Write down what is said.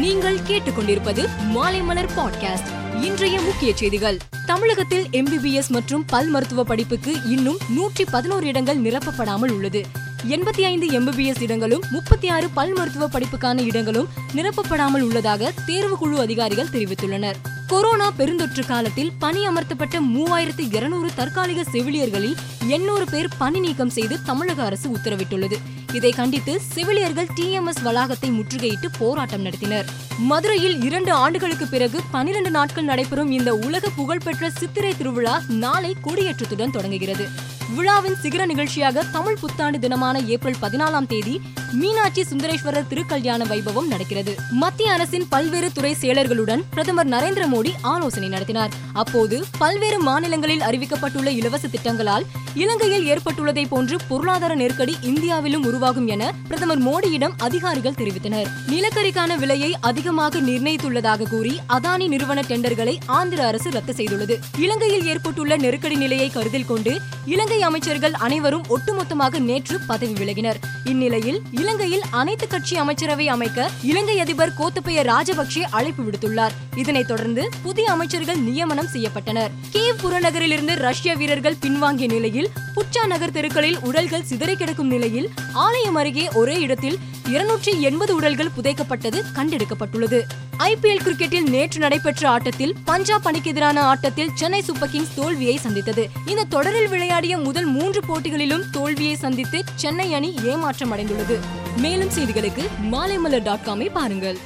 நீங்கள் கேட்டுக்கொண்டிருப்பது மாலைமலர் பாட்காஸ்ட் இன்றைய முக்கிய செய்திகள். தமிழகத்தில் எம்பிபிஎஸ் மற்றும் பல் மருத்துவ படிப்புக்கு இன்னும் நூற்றி பதினோரு இடங்கள் நிரப்பப்படாமல் உள்ளது. எண்பத்தி ஐந்து எம்பிபிஎஸ் இடங்களும் முப்பத்தி ஆறு பல் மருத்துவ படிப்புக்கான இடங்களும் நிரப்பப்படாமல் உள்ளதாக தேர்வுக்குழு அதிகாரிகள் தெரிவித்துள்ளனர். கொரோனா பெருந்தொற்று காலத்தில் பணி அமர்த்தப்பட்ட மூவாயிரத்து இருநூறு தற்காலிக செவிலியர்களில் எண்ணூறு பேர் பணி நீக்கம் செய்து தமிழக அரசு உத்தரவிட்டுள்ளது. இதை கண்டித்து செவிலியர்கள் டிஎம்எஸ் வளாகத்தை முற்றுகையிட்டு போராட்டம் நடத்தினர். மதுரையில் இரண்டு ஆண்டுகளுக்கு பிறகு பனிரெண்டு நாட்கள் நடைபெறும் இந்த உலக புகழ்பெற்ற சித்திரை திருவிழா நாளை கொடியேற்றத்துடன் தொடங்குகிறது. விழாவின் சிகர நிகழ்ச்சியாக தமிழ் புத்தாண்டு தினமான ஏப்ரல் பதினாலாம் தேதி மீனாட்சி சுந்தரேஸ்வரர் திருக்கல்யாண வைபவம் நடக்கிறது. மத்திய அரசின் பல்வேறு துறை செயலர்களுடன் பிரதமர் நரேந்திர மோடி ஆலோசனை நடத்தினார். அப்போது பல்வேறு மாநிலங்களில் அறிவிக்கப்பட்டுள்ள இலவச திட்டங்களால் இலங்கையில் ஏற்பட்டுள்ளதை போன்று பொருளாதார நெருக்கடி இந்தியாவிலும் உருவாகும் என பிரதமர் மோடியிடம் அதிகாரிகள் தெரிவித்தனர். நிலக்கரிக்கான விலையை அதிகமாக நிர்ணயித்துள்ளதாக கூறி அதானி நிறுவன டெண்டர்களை ஆந்திர அரசு ரத்து செய்துள்ளது. இலங்கையில் ஏற்பட்டுள்ள நெருக்கடி நிலையை கருத்தில் கொண்டு இலங்கை அமைச்சர்கள் அனைவரும் ஒட்டுமொத்தமாக நேற்று பதவி விலகினர். இந்நிலையில் இலங்கையில் அனைத்து கட்சி அமைச்சரவை அமைக்க இலங்கை அதிபர் கோத்தபய ராஜபக்சே அழைப்பு விடுத்துள்ளார். இதனைத் தொடர்ந்து புதிய அமைச்சர்கள் நியமனம் செய்யப்பட்டனர். கீவ் புறநகரிலிருந்து ரஷ்ய வீரர்கள் பின்வாங்கிய நிலையில் புச்சா நகர் தெருக்களில் உடல்கள் சிதறி கிடக்கும் நிலையில் ஆலயம் அருகே ஒரே இடத்தில் இருநூற்றி எண்பது உடல்கள் புதைக்கப்பட்டது கண்டெடுக்கப்பட்டுள்ளது. ஐபிஎல் கிரிக்கெட்டில் நேற்று நடைபெற்ற ஆட்டத்தில் பஞ்சாப் அணிக்கு எதிரான ஆட்டத்தில் சென்னை சூப்பர் கிங்ஸ் தோல்வியை சந்தித்தது. இந்த தொடரில் விளையாடிய முதல் மூன்று போட்டிகளிலும் தோல்வியை சந்தித்து சென்னை அணி ஏமாற்றம் அடைந்துள்ளது மேலும் செய்திகளுக்கு மாலைமலர் டாட் காமை பாருங்கள்.